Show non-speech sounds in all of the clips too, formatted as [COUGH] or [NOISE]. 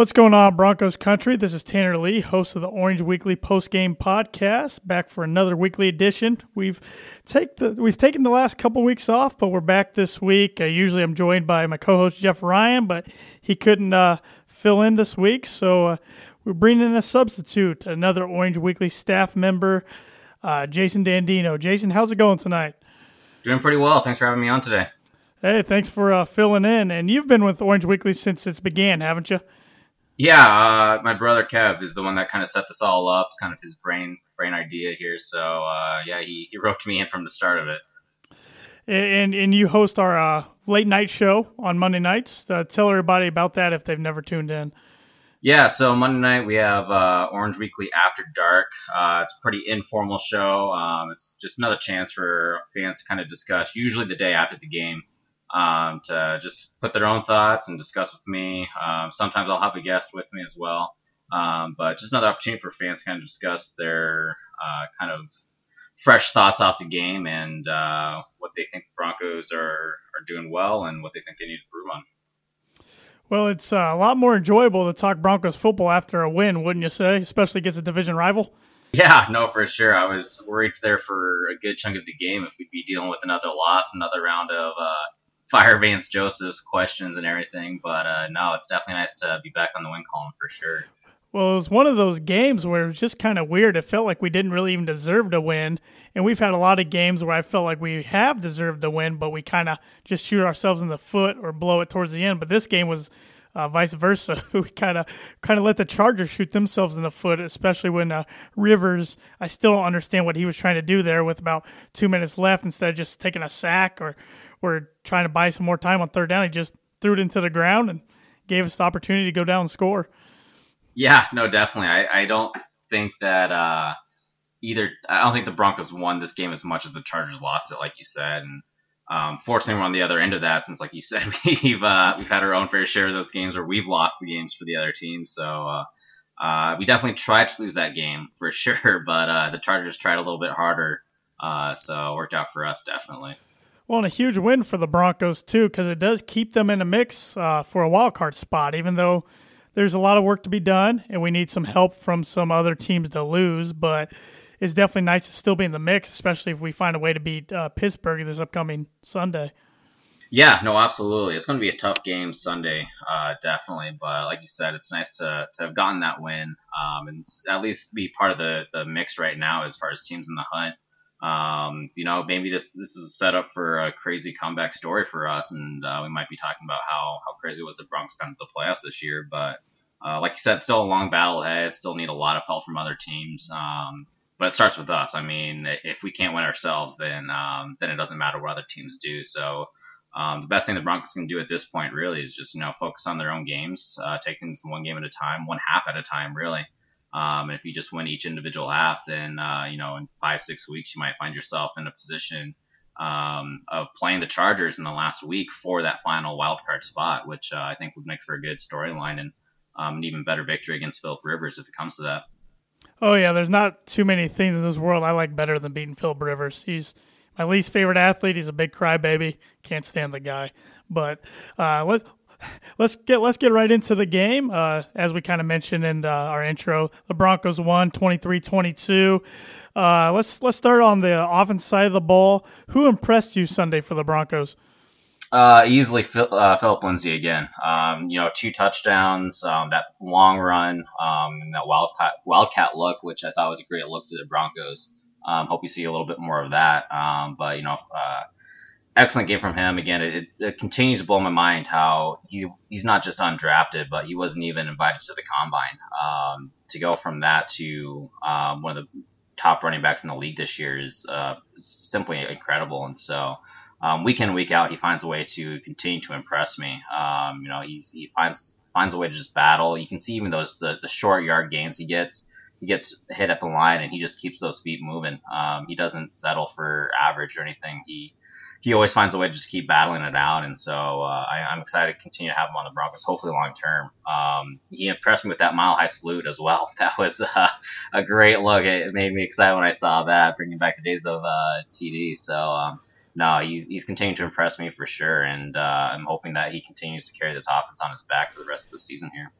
What's going on, Broncos country? This is Tanner Lee, host of the Orange Weekly Post Game Podcast, back for another weekly edition. We've take the we've taken the last couple weeks off, but we're back this week. Uh, usually, I'm joined by my co-host Jeff Ryan, but he couldn't uh, fill in this week, so uh, we're bringing in a substitute, another Orange Weekly staff member, uh, Jason Dandino. Jason, how's it going tonight? Doing pretty well. Thanks for having me on today. Hey, thanks for uh, filling in. And you've been with Orange Weekly since it's began, haven't you? Yeah, uh, my brother Kev is the one that kind of set this all up. It's kind of his brain brain idea here. So uh, yeah, he, he roped me in from the start of it. And and you host our uh, late night show on Monday nights. Uh, tell everybody about that if they've never tuned in. Yeah, so Monday night we have uh, Orange Weekly After Dark. Uh, it's a pretty informal show. Um, it's just another chance for fans to kind of discuss, usually the day after the game, um, to just put their own thoughts and discuss with me. Um, sometimes I'll have a guest with me as well. Um, but just another opportunity for fans to kind of discuss their uh, kind of fresh thoughts off the game and uh, what they think the Broncos are, are doing well and what they think they need to improve on. Well, it's uh, a lot more enjoyable to talk Broncos football after a win, wouldn't you say? Especially against a division rival. Yeah, no, for sure. I was worried there for a good chunk of the game if we'd be dealing with another loss, another round of uh, fire Vance Joseph's questions and everything. But uh, no, it's definitely nice to be back on the win column for sure. Well, it was one of those games where it was just kind of weird. It felt like we didn't really even deserve to win. And we've had a lot of games where I felt like we have deserved to win, but we kind of just shoot ourselves in the foot or blow it towards the end. But this game was uh, vice versa. [LAUGHS] we kind of kind of let the Chargers shoot themselves in the foot, especially when uh, Rivers. I still don't understand what he was trying to do there with about two minutes left instead of just taking a sack or or trying to buy some more time on third down. He just threw it into the ground and gave us the opportunity to go down and score. Yeah, no, definitely. I, I don't think that uh, either. I don't think the Broncos won this game as much as the Chargers lost it, like you said. And um, fortunately, we're on the other end of that, since, like you said, [LAUGHS] we've uh, we've had our own fair share of those games where we've lost the games for the other team. So uh, uh, we definitely tried to lose that game for [LAUGHS] sure, but uh, the Chargers tried a little bit harder. Uh, so it worked out for us, definitely. Well, and a huge win for the Broncos too, because it does keep them in a mix uh, for a wild card spot. Even though there's a lot of work to be done, and we need some help from some other teams to lose, but it's definitely nice to still be in the mix, especially if we find a way to beat uh, Pittsburgh this upcoming Sunday. Yeah, no, absolutely. It's going to be a tough game Sunday, uh, definitely. But like you said, it's nice to, to have gotten that win um, and at least be part of the, the mix right now as far as teams in the hunt. Um, you know, maybe this this is set up for a crazy comeback story for us, and uh, we might be talking about how how crazy was the Bronx got into the playoffs this year. But uh, like you said, still a long battle ahead. Still need a lot of help from other teams. Um, but it starts with us. I mean, if we can't win ourselves, then um, then it doesn't matter what other teams do. So um, the best thing the Broncos can do at this point really is just you know focus on their own games, uh, take things one game at a time, one half at a time, really. Um, and if you just win each individual half, then uh, you know in five six weeks you might find yourself in a position um, of playing the Chargers in the last week for that final wild card spot, which uh, I think would make for a good storyline and um, an even better victory against Philip Rivers if it comes to that. Oh yeah, there's not too many things in this world I like better than beating Philip Rivers. He's my least favorite athlete. He's a big crybaby. Can't stand the guy. But uh, let's let's get let's get right into the game. Uh, as we kind of mentioned in uh, our intro, the Broncos won 23-22. Uh, let's let's start on the offense side of the ball. Who impressed you Sunday for the Broncos? Uh, easily uh, Philip Lindsay again. Um, you know, two touchdowns, um, that long run, um, and that wildcat wildcat look, which I thought was a great look for the Broncos. Um, hope you see a little bit more of that. Um, but you know, uh, excellent game from him. Again, it, it, continues to blow my mind how he he's not just undrafted, but he wasn't even invited to the combine. Um, to go from that to um, one of the top running backs in the league this year is uh, simply incredible. And so um, week in week out, he finds a way to continue to impress me. Um, you know, he's, he finds finds a way to just battle. You can see even those the, the short yard gains he gets. He gets hit at the line and he just keeps those feet moving. Um, he doesn't settle for average or anything. He he always finds a way to just keep battling it out. And so uh, I, am excited to continue to have him on the Broncos, hopefully long term. Um, he impressed me with that mile high salute as well. [LAUGHS] That was uh, a great look. It made me excited when I saw that, bringing back the days of uh, TD. So um, no, he's he's continuing to impress me for sure, and uh, I'm hoping that he continues to carry this offense on his back for the rest of the season here.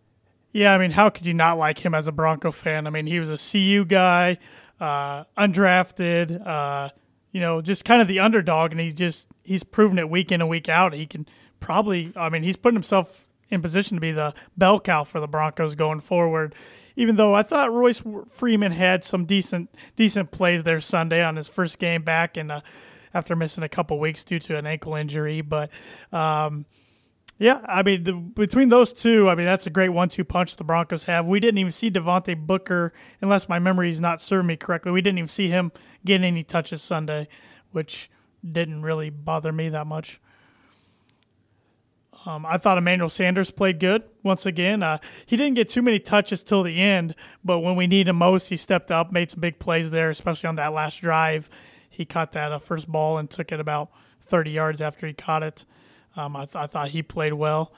Yeah, I mean, how could you not like him as a Bronco fan? I mean, he was a CU guy, uh, undrafted, uh, you know, just kind of the underdog, and he's just he's proven it week in and week out. He can probably, I mean, he's putting himself in position to be the bell cow for the Broncos going forward. Even though I thought Royce Freeman had some decent decent plays there Sunday on his first game back, and uh, after missing a couple weeks due to an ankle injury. But um, yeah, I mean, the, between those two, I mean, that's a great one-two punch the Broncos have. We didn't even see Devontae Booker, unless my memory is not serving me correctly. We didn't even see him getting any touches Sunday, which didn't really bother me that much. Um, I thought Emmanuel Sanders played good once again. Uh, he didn't get too many touches till the end, but when we needed him most, he stepped up, made some big plays there, especially on that last drive he caught that uh, first ball and took it about 30 yards after he caught it. Um, I, th- I, thought he played well.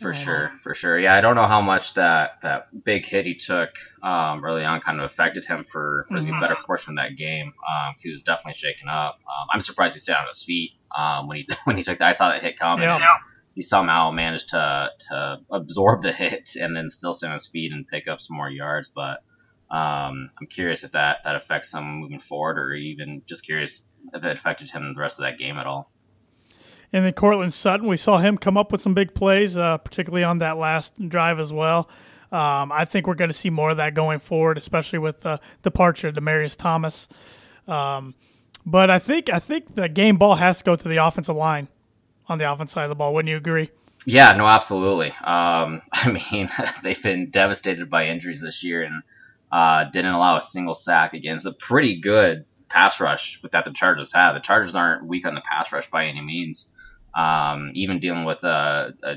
For uh, sure, for sure. Yeah, I don't know how much that, that big hit he took um, early on kind of affected him for, for mm-hmm. the better portion of that game. Um, he was definitely shaken up. Um, I'm surprised he stayed on his feet um, when he [LAUGHS] when he took that. I saw that hit coming. Yeah. He somehow managed to to absorb the [LAUGHS] hit and then still stay on his feet and pick up some more yards. But um, I'm curious if that, that affects him moving forward, or even just curious if it affected him the rest of that game at all. And then Courtland Sutton, we saw him come up with some big plays, uh, particularly on that last drive as well. Um, I think we're going to see more of that going forward, especially with the departure of Demaryius Thomas. Um, but I think I think the game ball has to go to the offensive line on the offense side of the ball. Wouldn't you agree? Yeah, no, absolutely. Um, [LAUGHS] I mean, [LAUGHS] they've been devastated by injuries this year, and uh, didn't allow a single sack against a pretty good pass rush that the Chargers have. The Chargers aren't weak on the pass rush by any means. Um, even dealing with a, a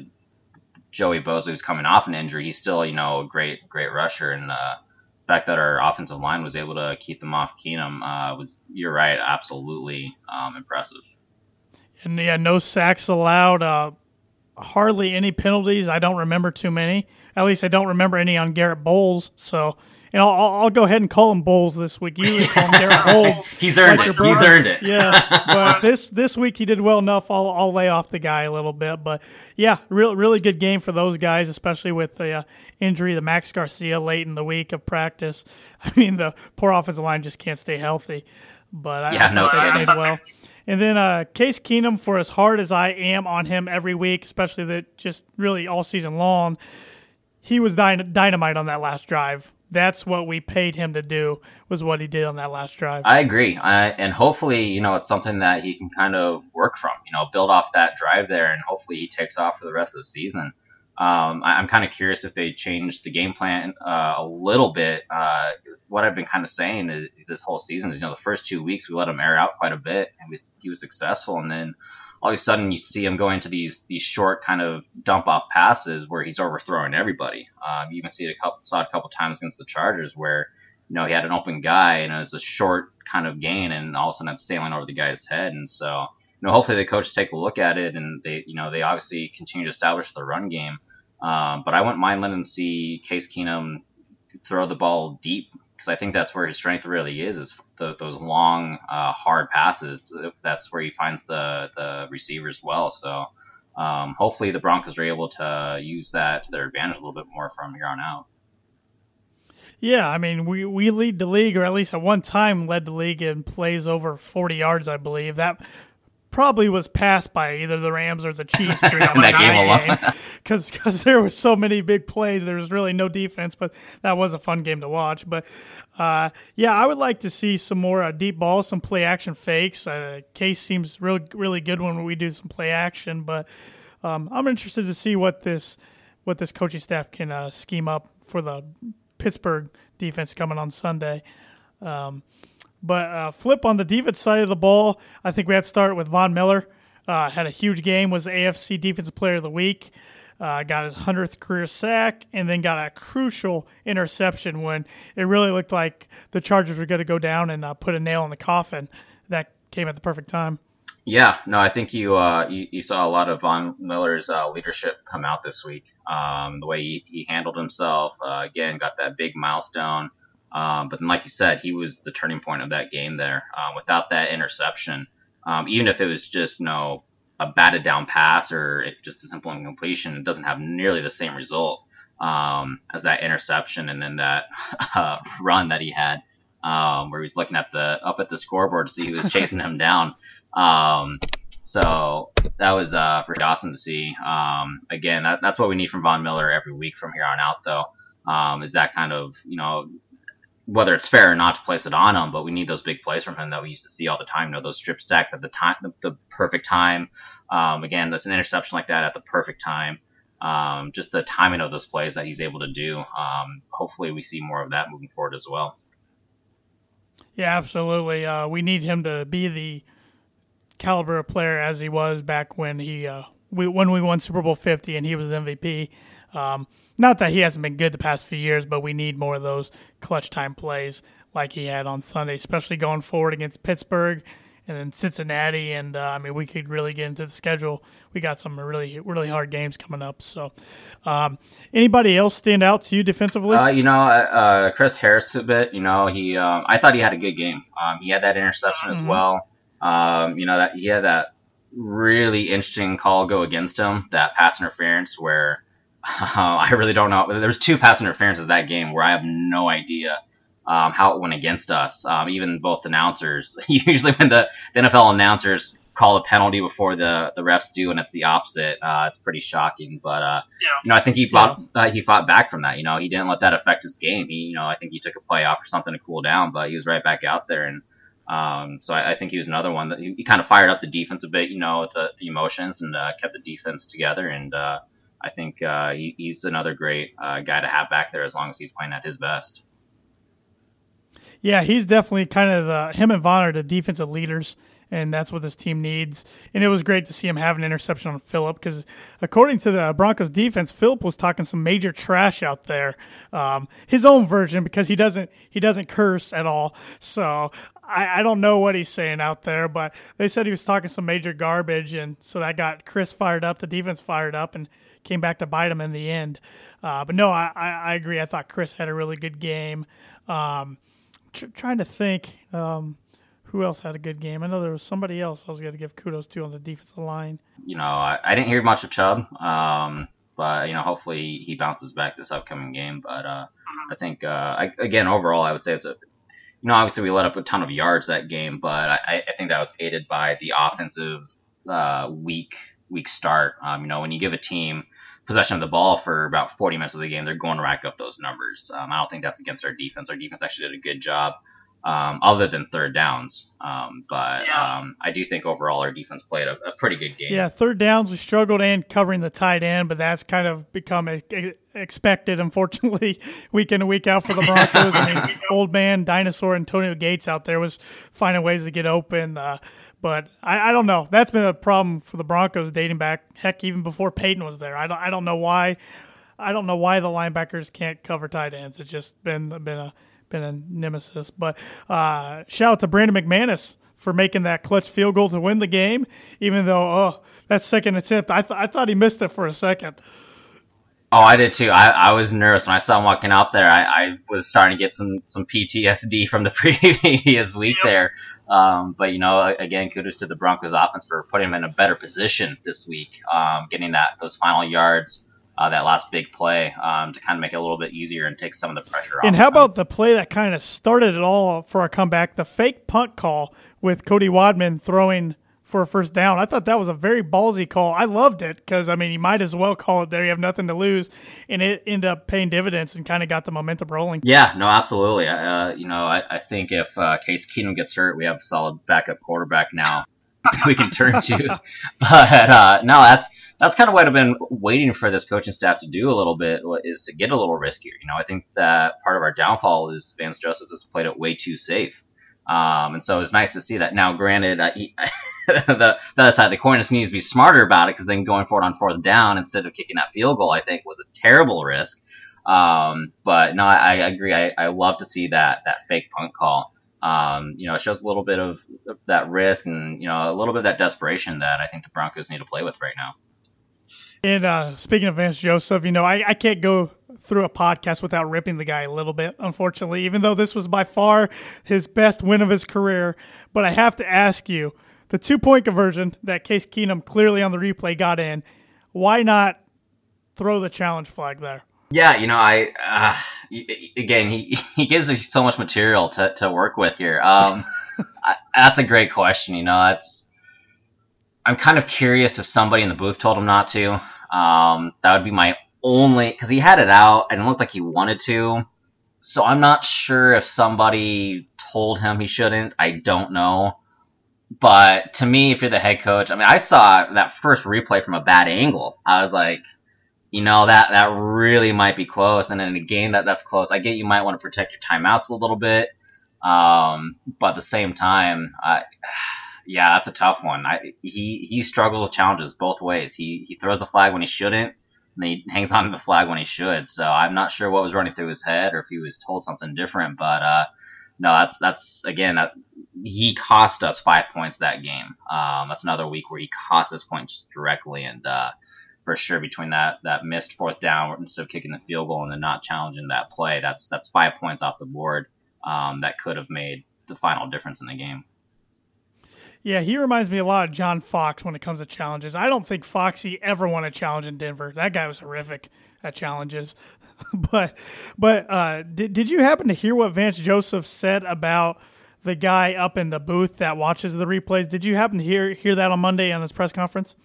Joey Bosa who's coming off an injury, he's still you know a great great rusher, and uh, the fact that our offensive line was able to keep them off Keenum uh, was you're right, absolutely um, impressive. And yeah, no sacks allowed. Uh, hardly any penalties. I don't remember too many. At least I don't remember any on Garrett Bolles. So and I'll, I'll go ahead and call him Bolles this week. You call him Garrett Holds. [LAUGHS] He's earned like it. He's earned it. yeah, but [LAUGHS] this this week he did well enough. I'll I'll lay off the guy a little bit, but yeah, real really good game for those guys, especially with the uh, injury to Max Garcia late in the week of practice. [LAUGHS] I mean, the poor offensive line just can't stay healthy. But yeah, I, I no they played well. And then uh, Case Keenum, for as hard as I am on him every week, especially that just really all season long, he was dynamite on that last drive that's what we paid him to do was what he did on that last drive. I agree, I, and hopefully, you know, it's something that he can kind of work from. You know, build off that drive there, and hopefully he takes off for the rest of the season. Um, I, am kind of curious if they change the game plan uh, a little bit. Uh, what I've been kind of saying is, this whole season is, you know, the first two weeks we let him air out quite a bit, and we, he was successful, and then all of a sudden you see him going to these these short kind of dump off passes where he's overthrowing everybody. Um, you even see it a couple saw it a couple times against the Chargers where you know he had an open guy and it was a short kind of gain and all of a sudden it's sailing over the guy's head and so you know hopefully the coaches take a look at it and they you know they obviously continue to establish the run game. Um, but I wouldn't mind letting see Case Keenum throw the ball deep because I think that's where his strength really is is the, those long uh, hard passes. That's where he finds the the receivers well. So um, hopefully the Broncos are able to use that to their advantage a little bit more from here on out. Yeah, I mean, we, we lead the league, or at least at one time led the league in plays over 40 yards, I believe. That probably was passed by either the Rams or the Chiefs during [LAUGHS] that, That game alone. game because there were so many big plays. There was really no defense, but that was a fun game to watch. But uh, yeah, I would like to see some more uh, deep balls, some play action fakes. Uh, Case seems really really good when we do some play action, but um, I'm interested to see what this what this coaching staff can uh, scheme up for the Pittsburgh defense coming on Sunday. Um, but uh, flip on the defense side of the ball, I think we had to start with Von Miller. Uh, had a huge game, was AFC Defensive Player of the Week. Uh, got his 100th career sack, and then got a crucial interception when it really looked like the Chargers were going to go down and uh, put a nail in the coffin. That came at the perfect time. Yeah, no, I think you uh, you, you saw a lot of Von Miller's uh, leadership come out this week. Um, the way he, he handled himself, uh, again, got that big milestone. Um, but then, like you said, he was the turning point of that game there. Uh, without that interception, um, even if it was just you know a batted down pass or just a simple incompletion, it doesn't have nearly the same result um, as that interception and then that [LAUGHS] uh, run that he had. Um, where he was looking at the up at the scoreboard to see who was chasing him down. Um, so that was uh, pretty awesome to see. Um, again, that, that's what we need from Von Miller every week from here on out, though. Um, is that kind of you know whether it's fair or not to place it on him, but we need those big plays from him that we used to see all the time. You know, those strip sacks at the time, the, the perfect time. Um, again, that's an interception like that at the perfect time. Um, just the timing of those plays that he's able to do. Um, hopefully, we see more of that moving forward as well. Yeah, absolutely. Uh, we need him to be the caliber of player as he was back when he uh, we, when we won Super Bowl Fifty and he was MVP. Um, not that he hasn't been good the past few years, but we need more of those clutch time plays like he had on Sunday, especially going forward against Pittsburgh and then Cincinnati. And uh, I mean, we could really get into the schedule. We got some really, really hard games coming up. So, um, anybody else stand out to you defensively? Uh, you know, uh, Chris Harris a bit. You know, he um, I thought he had a good game. Um, he had that interception as Mhm. well. Um, you know that he had that really interesting call go against him, that pass interference where [LAUGHS] I really don't know. There was two pass interferences that game where I have no idea um, how it went against us. Um, even both announcers. [LAUGHS] Usually, when the, the NFL announcers call a penalty before the, the refs do, and it's the opposite, uh, it's pretty shocking. But uh, you know, I think he fought uh, he fought back from that. You know, he didn't let that affect his game. He, you know, I think he took a play off or something to cool down, but he was right back out there and. Um, so I, I think he was another one that he, he kind of fired up the defense a bit, you know, with the, the emotions and uh, kept the defense together. And uh, I think uh, he, he's another great uh, guy to have back there as long as he's playing at his best. Yeah, he's definitely kind of the him and Von are the defensive leaders, and that's what this team needs. And it was great to see him have an interception on Philip because, according to the Broncos defense, Philip was talking some major trash out there, um, his own version because he doesn't he doesn't curse at all. So I, I don't know what he's saying out there, but they said he was talking some major garbage, and so that got Chris fired up, the defense fired up, and came back to bite him in the end. Uh, but no, I, I, I agree. I thought Chris had a really good game. Um, tr- trying to think um, who else had a good game. I know there was somebody else I was going to give kudos to on the defensive line. You know, I, I didn't hear much of Chubb, um, but you know, hopefully he bounces back this upcoming game. But uh, I think uh, I, again, overall, I would say it's a you know, obviously we let up a ton of yards that game, but I, I think that was aided by the offensive uh, weak weak start. Um, you know, when you give a team possession of the ball for about 40 minutes of the game, they're going to rack up those numbers. Um, I don't think that's against our defense. Our defense actually did a good job, um, other than third downs. Um, but um, I do think overall our defense played a, a pretty good game. Yeah, third downs we struggled and covering the tight end, but that's kind of become a, a- expected, unfortunately, [LAUGHS] week in and week out for the Broncos. I mean, [LAUGHS] old man dinosaur Antonio Gates out there was finding ways to get open. Uh, but I, I don't know. That's been a problem for the Broncos dating back, heck, even before Peyton was there. I don't, I don't know why. I don't know why the linebackers can't cover tight ends. It's just been been a been a nemesis. But uh, shout out to Brandon McManus for making that clutch field goal to win the game. Even though oh that second attempt, I th- I thought he missed it for a second. Oh, I did too. I, I was nervous when I saw him walking out there. I, I was starting to get some some PTSD [LAUGHS] from the previous week yep. there. Um, but you know, again, kudos to the Broncos offense for putting him in a better position this week, um, getting that those final yards, uh, that last big play um, to kind of make it a little bit easier and take some of the pressure off. And how about the play that kind of started it all for our comeback? The fake punt call with Colby Wadman throwing for a first down. I thought that was a very ballsy call. I loved it because I mean you might as well call it there. You have nothing to lose, and it ended up paying dividends and kind of got the momentum rolling. Yeah, no, absolutely. Uh, you know, I, I think if uh, Case Keenum gets hurt, we have a solid backup quarterback now [LAUGHS] we can turn to. [LAUGHS] but uh, no, that's that's kind of what I've been waiting for this coaching staff to do a little bit is to get a little riskier. You know, I think that part of our downfall is Vance Joseph has played it way too safe. Um, and so it was nice to see that. Now, granted, uh, he, [LAUGHS] the, the other side of the coin just needs to be smarter about it because then going forward on fourth down instead of kicking that field goal, I think was a terrible risk. Um, but no, I, I agree. I, I love to see that that fake punt call. Um, you know, it shows a little bit of that risk and you know a little bit of that desperation that I think the Broncos need to play with right now. And uh, speaking of Vance Joseph, you know, I, I can't go through a podcast without ripping the guy a little bit, unfortunately, even though this was by far his best win of his career. But I have to ask you the two point conversion that Case Keenum clearly on the replay got in. Why not throw the challenge flag there? Yeah, you know, I uh, again he he gives us so much material to, to work with here. Um, [LAUGHS] I, that's a great question. You know, that's I'm kind of curious if somebody in the booth told him not to. Um, that would be my only because he had it out and it looked like he wanted to. So I'm not sure if somebody told him he shouldn't. I don't know. But to me, if you're the head coach, I mean, I saw that first replay from a bad angle. I was like, you know, that that really might be close. And in a game that that's close, I get you might want to protect your timeouts a little bit. Um, but at the same time, I, [SIGHS] yeah, that's a tough one. I, he he struggles with challenges both ways. He he throws the flag when he shouldn't, and he hangs on to the flag when he should. So I'm not sure what was running through his head or if he was told something different. But uh, no, that's that's again he cost us five points that game. Um, that's another week where he cost us points directly, and uh, for sure between that that missed fourth down instead of kicking the field goal and then not challenging that play, that's that's five points off the board um, that could have made the final difference in the game. Yeah, he reminds me a lot of John Fox when it comes to challenges. I don't think Foxy ever won a challenge in Denver. That guy was horrific at challenges. [LAUGHS] but but uh, did did you happen to hear what Vance Joseph said about the guy up in the booth that watches the replays? Did you happen to hear hear that on Monday on his press conference?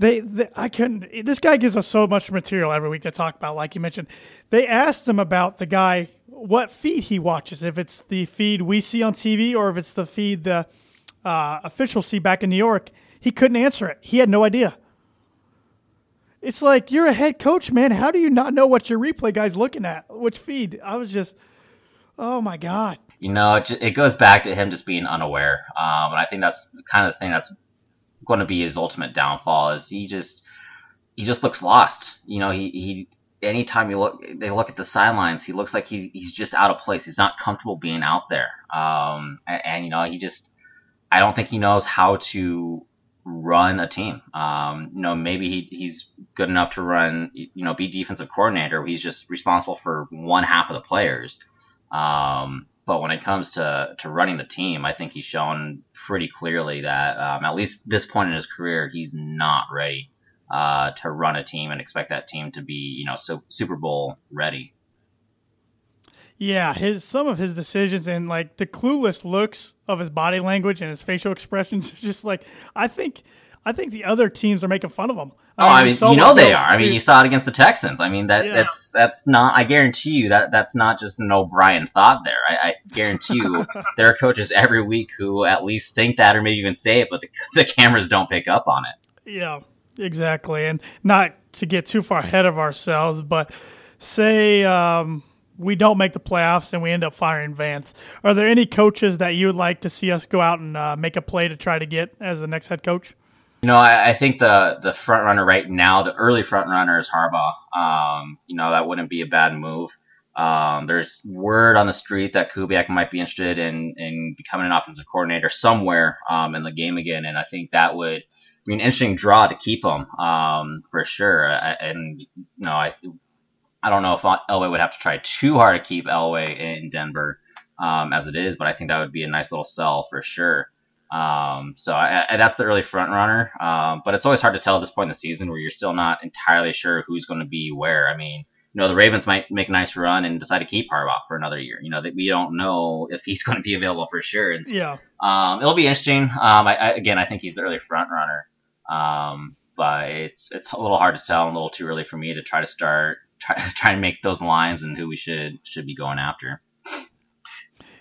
They, they I can this guy gives us so much material every week to talk about, like you mentioned. They asked him about the guy what feed he watches, if it's the feed we see on TV or if it's the feed the uh, officials see back in New York. He couldn't answer it. He had no idea. It's like you're a head coach, man. How do you not know what your replay guy's looking at? Which feed? I was just, oh my god. You know, it, goes back to him just being unaware, um, and I think that's kind of the thing that's going to be his ultimate downfall. Is he just he just looks lost. You know, he he. Anytime you look, they look at the sidelines. He looks like he, he's just out of place. He's not comfortable being out there. Um, and, and you know, he just, I don't think he knows how to run a team. Um, you know, maybe he, he's good enough to run, you know, be defensive coordinator. He's just responsible for one half of the players. Um, but when it comes to, to running the team, I think he's shown pretty clearly that um, at least this point in his career, he's not ready uh, to run a team and expect that team to be, you know, so Super Bowl ready. Yeah, his some of his decisions and like the clueless looks of his body language and his facial [LAUGHS] expressions is just like I think I think the other teams are making fun of him. I oh, mean, I mean, so you know they are. I mean, you saw it against the Texans. I mean, that yeah. that's that's not. I guarantee you that that's not just an O'Brien thought there. I, I guarantee you [LAUGHS] there are coaches every week who at least think that or maybe even say it, but the, the cameras don't pick up on it. Yeah, exactly. And not to get too far ahead of ourselves, but say um, we don't make the playoffs and we end up firing Vance. Are there any coaches that you would like to see us go out and uh, make a play to try to get as the next head coach? You know, I, I, think the the front runner right now, the early front runner is Harbaugh. Um, you know, that wouldn't be a bad move. Um, there's word on the street that Kubiak might be interested in in becoming an offensive coordinator somewhere um, in the game again, and I think that would mean, interesting draw to keep him um, for sure. And you know, I I don't know if Elway would have to try too hard to keep Elway in Denver um, as it is, but I think that would be a nice little sell for sure. Um, so I, I, that's the early front runner. Um, but it's always hard to tell at this point in the season where you're still not entirely sure who's going to be where. I mean, you know, the Ravens might make a nice run and decide to keep Harbaugh for another year. You know, that we don't know if he's [LAUGHS] going to be available for sure. And, yeah. Um, it'll be interesting. Um, I, I, again, I think he's the early front runner. Um, but it's it's a little hard to tell and a little too early for me to try to start [LAUGHS] try try and make those lines and who we should should be going after.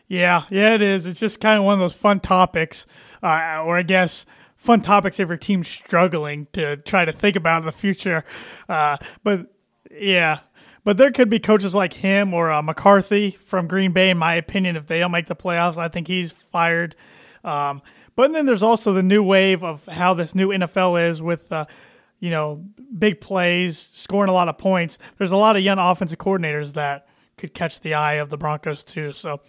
Yeah, yeah, it is. It's just kind of one of those fun topics, uh, or I guess fun topics if your team's struggling to try to think about in the future. Uh, but yeah, but there could be coaches like him or uh, McCarthy from Green Bay, in my opinion. If they don't make the playoffs, I think he's fired. Um, but then there's also the new wave of how this new NFL is with, uh, you know, big plays, scoring a lot of points. There's a lot of young offensive coordinators that could catch the eye of the Broncos too. So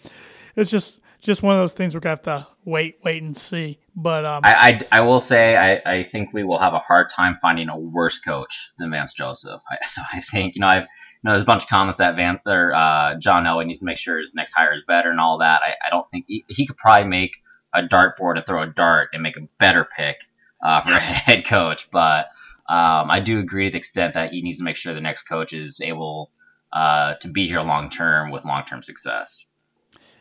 it's just just one of those things we're gonna have to wait, wait and see. But um, I, I, I will say I, I think we will have a hard time finding a worse coach than Vance Joseph. I, so I think you know I've you know there's a bunch of comments that Van or uh, John Elway needs to make sure his next hire is better and all that. I, I don't think he, he could probably make a dartboard to throw a dart and make a better pick uh, for a [LAUGHS] head coach. But um, I do agree to the extent that he needs to make sure the next coach is able uh, to be here long term with long term success.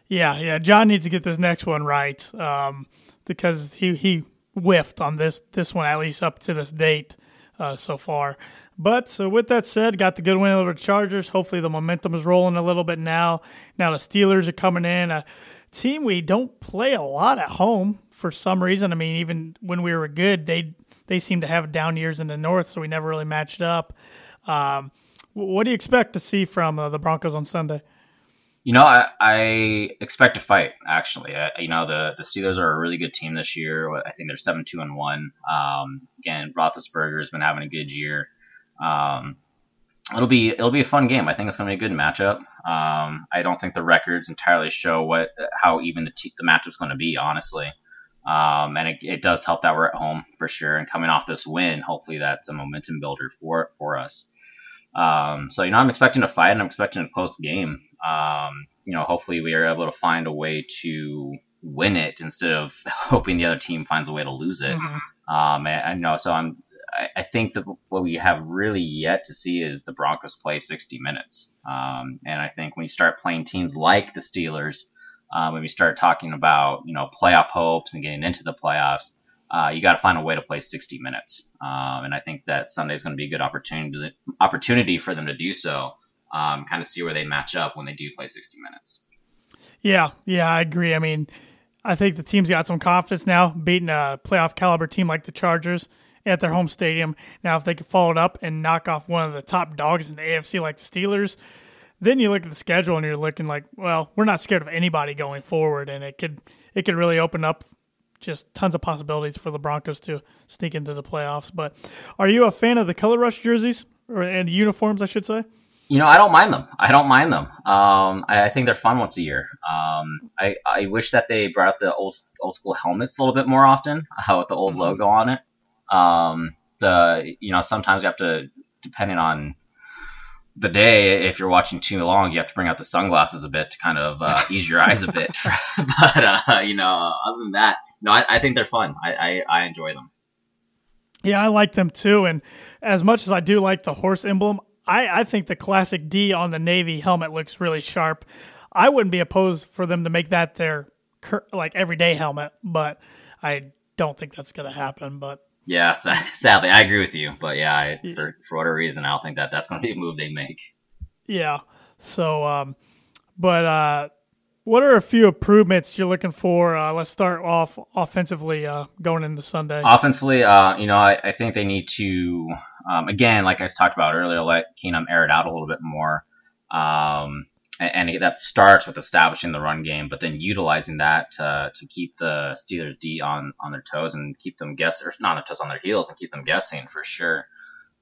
Yeah, yeah. John needs to get this next one right um, because he he whiffed on this this one at least up to this date uh, so far. But so with that said, got the good win over the Chargers. Hopefully the momentum is rolling a little bit now. Now the Steelers are coming in. A team we don't play a lot at home for some reason. I mean, even when we were good, they they seem to have down years in the North, so we never really matched up. Um, what do you expect to see from uh, the Broncos on Sunday? You know, I, I expect to fight. Actually, I, you know the the Steelers are a really good team this year. I think they're seven two and one. Um, again, Roethlisberger has been having a good year. Um, it'll be it'll be a fun game. I think it's going to be a good matchup. Um, I don't think the records entirely show what how even the t- the matchup's going to be. Honestly, um, and it, it does help that we're at home for sure. And coming off this win, hopefully that's a momentum builder for for us. Um, so you know, I'm expecting a fight and I'm expecting a close game. Um, you know, hopefully we are able to find a way to win it instead of [LAUGHS] hoping the other team finds a way to lose it. Mm-hmm. Um, and, and, you know, so I'm. I, I think that what we have really yet to see is the Broncos play 60 minutes. Um, and I think when you start playing teams like the Steelers, uh, when we start talking about you know playoff hopes and getting into the playoffs, uh, you got to find a way to play 60 minutes. Um, and I think that Sunday is going to be a good opportunity opportunity for them to do so. Um, kind of see where they match up when they do play 60 minutes. Yeah, yeah, I agree. I mean, I think the team's got some confidence now, beating a playoff caliber team like the Chargers at their home stadium. Now, if they could follow it up and knock off one of the top dogs in the AFC like the Steelers, then you look at the schedule and you're looking like, well, we're not scared of anybody going forward, and it could it could really open up just tons of possibilities for the Broncos to sneak into the playoffs. But are you a fan of the color rush jerseys or and uniforms, I should say? You know, I don't mind them. I don't mind them. Um, I, I, think they're fun once a year. Um, I, I wish that they brought out the old old school helmets a little bit more often uh, with the old mm-hmm. logo on it. Um, the you know sometimes you have to depending on the day, if you're watching too long, you have to bring out the sunglasses a bit to kind of uh, [LAUGHS] ease your eyes a bit. [LAUGHS] but uh, you know, other than that, no, I, I think they're fun. I, I, I enjoy them. Yeah, I like them too. And as much as I do like the horse emblem, I, I think the classic D on the Navy helmet looks really sharp. I wouldn't be opposed for them to make that their like everyday helmet, but I don't think that's going to happen. But yeah, [LAUGHS] sadly, I agree with you. But yeah, I, for, for whatever reason, I don't think that that's going to be a move they make. Yeah. So, um, but uh, what are a few improvements you're looking for? Uh, let's start off offensively uh, going into Sunday. Offensively, uh, you know, I, I, think they need to, um, again, like I talked about earlier, let Keenum air it out a little bit more. Um, and, that starts with establishing the run game, but then utilizing that to, to keep the Steelers D on, on their toes and keep them guessing, or not on their toes, on their heels, and keep them guessing for sure.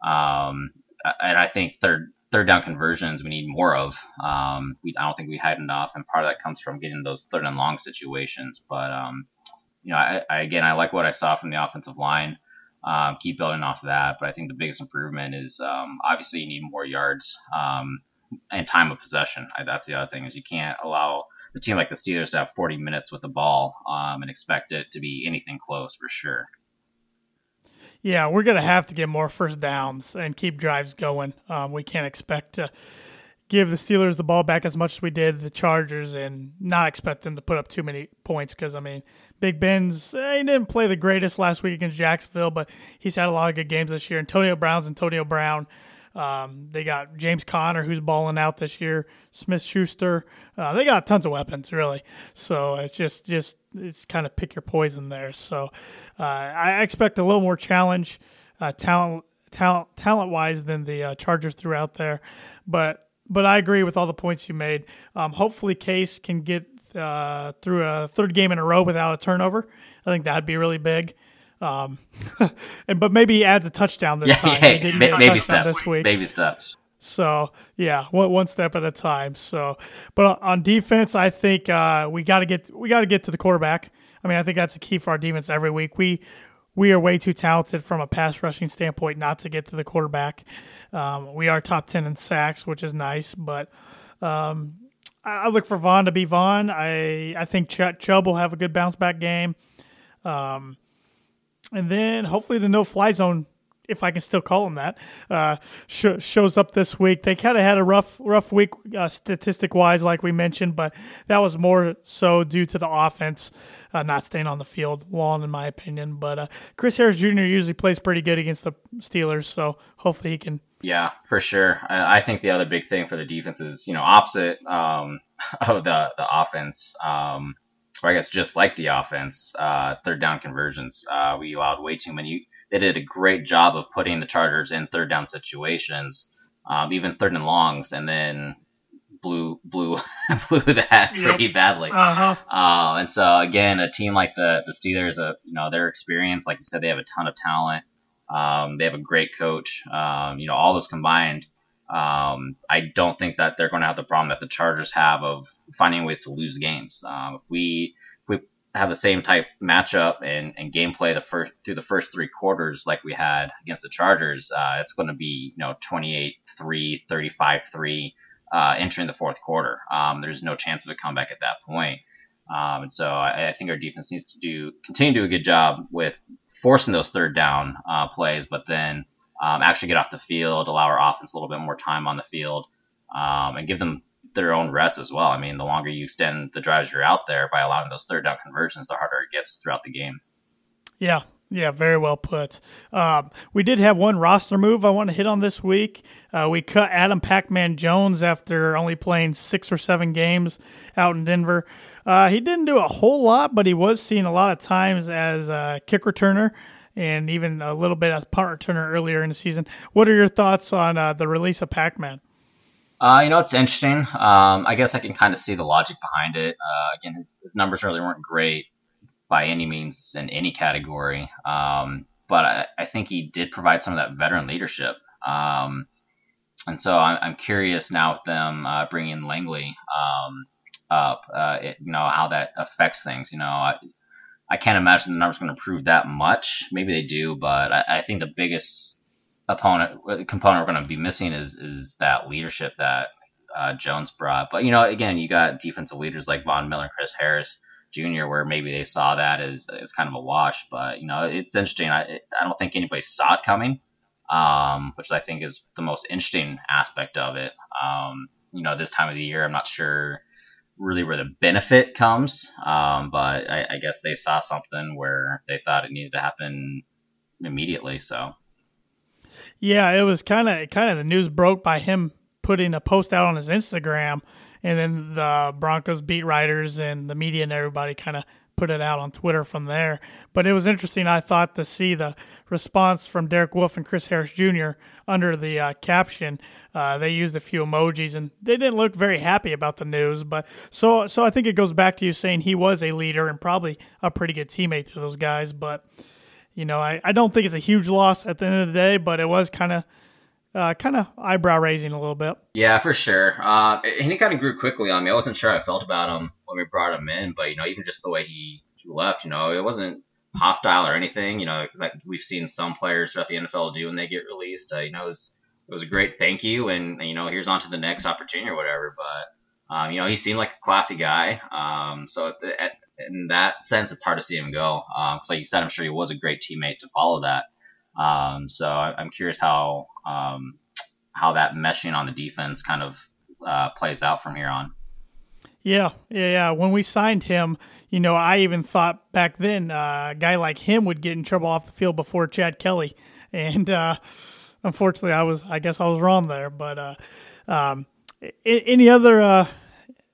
Um, and I think third third down conversions we need more of. Um, we, I don't think we had enough, and part of that comes from getting those third and long situations. But um, you know, I, I, again, I like what I saw from the offensive line. um, keep building off of that. But I think the biggest improvement is um, obviously you need more yards um, and time of possession. I, that's the other thing is you can't allow a team like the Steelers to have 40 minutes with the ball um, and expect it to be anything close for sure. Yeah, we're going to have to get more first downs and keep drives going. Um, we can't expect to give the Steelers the ball back as much as we did the Chargers and not expect them to put up too many points because, I mean, Big Ben's, eh, he didn't play the greatest last week against Jacksonville, but he's had a lot of good games this year. Antonio Brown's Antonio Brown. Um, they got James Conner, who's balling out this year. Smith Schuster. Uh, they got tons of weapons, really. So it's just, just it's kind of pick your poison there. So uh, I expect a little more challenge, uh, talent, talent, talent wise than the uh, Chargers threw out there. But but I agree with all the points you made. Um, hopefully, Case can get uh, through a third game in a row without a turnover. I think that'd be really big. Um, [LAUGHS] and but maybe he adds a touchdown this yeah, time. Yeah, maybe steps. This week. Baby steps. So yeah, one, one step at a time. So, but on defense, I think uh, we got to get we got to get to the quarterback. I mean, I think that's a key for our defense every week. We we are way too talented from a pass rushing standpoint not to get to the quarterback. Um, we are top ten in sacks, which is nice, but um, I, look for Von to be Von. I I think Ch- Chubb will have a good bounce back game. Um, and then hopefully the no fly zone if I can still call them that, uh, sh- shows up this week. They kind of had a rough, rough week uh, statistic wise, like we mentioned, but that was more so due to the offense uh, not staying on the field long, in my opinion. But uh, Chris Harris Jr. usually plays pretty good against the Steelers, so hopefully he can. Yeah, for sure. I think the other big thing for the defense is, you know, opposite um, [LAUGHS] of the the offense. Um, or I guess just like the offense, uh, third down conversions. Uh, we allowed way too many they did a great job of putting the Chargers in third down situations, um, even third and longs, and then blew blew [LAUGHS] blew that pretty yep. badly. Uh-huh. Uh, and so again, a team like the the Steelers, uh, you know, their experience, like you said, they have a ton of talent. Um, they have a great coach. Um, you know, all those combined. Um, I don't think that they're going to have the problem that the Chargers have of finding ways to lose games. Um, if we if we have the same type matchup and, and gameplay the first through the first three quarters like we had against the Chargers, uh, it's going to be you know 28-3, 35-3 uh, entering the fourth quarter. Um, there's no chance of a comeback at that point. Um, and so I, I, think our defense needs to do continue to do a good job with forcing those third down uh, plays, but then um, actually get off the field, allow our offense a little bit more time on the field, um, and give them their own rest as well. I mean, the longer you extend the drives you're out there by allowing those third down conversions, the harder it gets throughout the game. Yeah, yeah, very well put. Um, we did have one roster move I want to hit on this week. Uh, we cut Adam Pac-Man Jones after only playing six or seven games out in Denver. Uh, he didn't do a whole lot, but he was seen a lot of times as a kick returner and even a little bit as punt returner earlier in the season. What are your thoughts on uh, the release of Pac-Man? Uh, you know, it's interesting. Um, I guess I can kind of see the logic behind it. Uh, again, his, his, numbers really weren't great by any means in any category, um, but I, I, think he did provide some of that veteran leadership. Um, and so I'm, I'm, curious now with them uh, bringing Langley um, up, uh, it, you know, how that affects things. You know, I, I can't imagine the numbers going to improve that much. Maybe they do, but I, I think the biggest opponent component we're going to be missing is is that leadership that uh, Jones brought. But you know, again, you got defensive leaders like Von Miller and Chris Harris Jr., where maybe they saw that as as kind of a wash. But you know, it's interesting. I I don't think anybody saw it coming, um, which I think is the most interesting aspect of it. Um, you know, this time of the year, I'm not sure really where the benefit comes, um, but I, I guess they saw something where they thought it needed to happen immediately. So. Yeah, it was kind of kind of the news broke by him putting a post out on his Instagram, and then the Broncos beat writers and the media and everybody kind of put it out on Twitter from there. But it was interesting, I thought, to see the response from Derek Wolfe and Chris Harris Jr. under the uh, caption. Uh, they used a few emojis, and they didn't look very happy about the news. But so, so I think it goes back to you saying he was a leader and probably a pretty good teammate to those guys. But you know, I, I don't think it's a huge loss at the end of the day, but it was kind of uh, kind of eyebrow raising a little bit. Yeah, for sure. Uh, and he kind of grew quickly on me. I wasn't sure I felt about him when we brought him in, but you know, even just the way he, he left, you know, it wasn't hostile or anything. You know, like we've seen some players throughout the NFL do when they get released. Uh, you know, it was, it was a great thank you, and you know, here's on to the next opportunity or whatever. But um, you know, he seemed like a classy guy. Um, so at the, at, in that sense, it's hard to see him go. Because, um, like you said, I'm sure he was a great teammate to follow that. Um, so I, am curious how um, how that meshing on the defense kind of uh, plays out from here on. Yeah, yeah, yeah. When we signed him, you know, I even thought back then uh, a guy like him would get in trouble off the field before Chad Kelly, [LAUGHS] and uh, unfortunately, I was, I guess, I was wrong there. But uh, um, any other uh,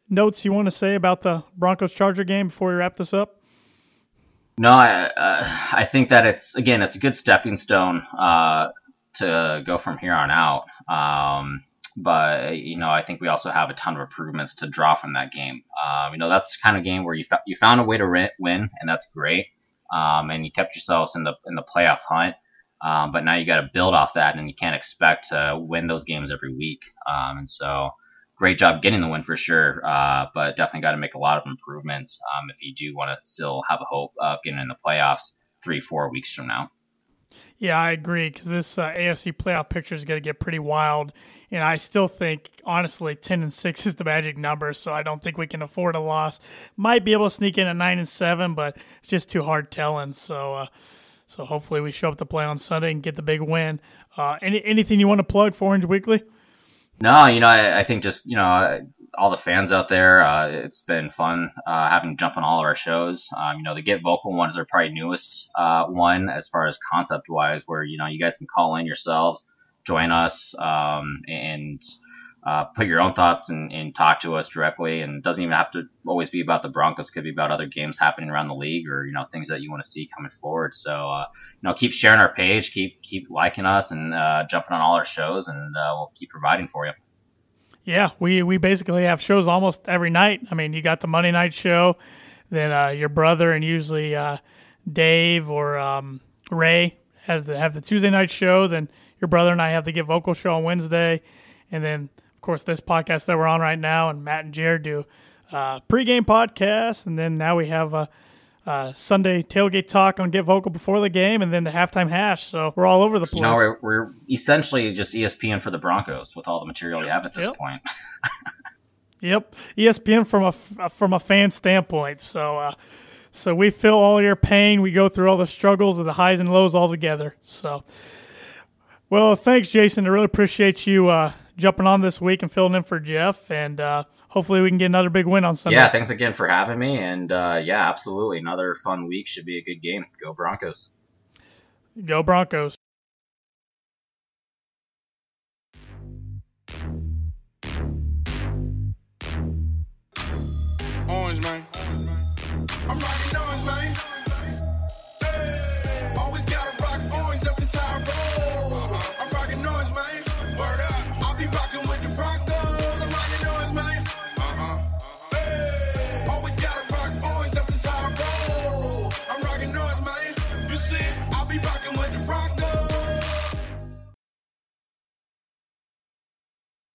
notes you want to say about the Broncos Charger game before we wrap this up? No, I uh, I think that it's again it's a good stepping stone uh, to go from here on out. Um, but you know, I think we also have a ton of improvements to draw from that game. Um, you know, that's the kind of game where you fa- you found a way to win, and that's great. Um, and you kept yourselves in the in the playoff hunt. Um, but now you got to build off that, and you can't expect to win those games every week. Um, and so, great job getting the win for sure, uh, but definitely got to make a lot of improvements um, if you do want to still have a hope of getting in the playoffs three, four weeks from now. Yeah, I agree because this uh, AFC playoff picture is going to get pretty wild, and I still think, honestly, ten and six [LAUGHS] is the magic number. So I don't think we can afford a loss. Might be able to sneak in at nine and seven, but it's just too hard telling. So, uh, so hopefully we show up to play on Sunday and get the big win. Uh, any anything you want to plug for Orange Weekly? No, you know, I, I think just you know all the fans out there. Uh, it's been fun uh, having jump on all of our shows. Um, you know, the Get Vocal ones are probably newest uh, one as far as concept wise, where you know you guys can call in yourselves, join us, um, and uh, put your own thoughts and, and, talk to us directly. And it doesn't even have to always be about the Broncos. It could be about other games happening around the league or you know things that you want to see coming forward. So uh, you know, keep sharing our page, keep keep liking us, and uh, jumping on all our shows, and we'll keep providing for you. Yeah, we we basically have shows almost every night. I mean, you got the Monday night show, then uh, your brother and usually uh, Dave or um, Ray has the, have the Tuesday night show. Then your brother and I have the Get Vocal show on Wednesday, and then of course this podcast that we're on right now, and Matt and Jared do uh, pregame podcast, and then now we have a uh, Sunday tailgate talk on Get Vocal before the game, and then the halftime hash. So we're all over the place. You know, we're, we're essentially just ESPN for the Broncos with all the material you have at this yep. point. [LAUGHS] yep, ESPN from a from a fan standpoint. So. Uh, so we feel all your pain. We go through all the struggles and the highs and lows all together. So, well, thanks, Jason. I really appreciate you uh, jumping on this week and filling in for Jeff. And uh, hopefully we can get another big win on Sunday. Yeah, thanks again for having me. And uh, yeah, absolutely. Another fun week. Should be a good game. Go Broncos. Go Broncos.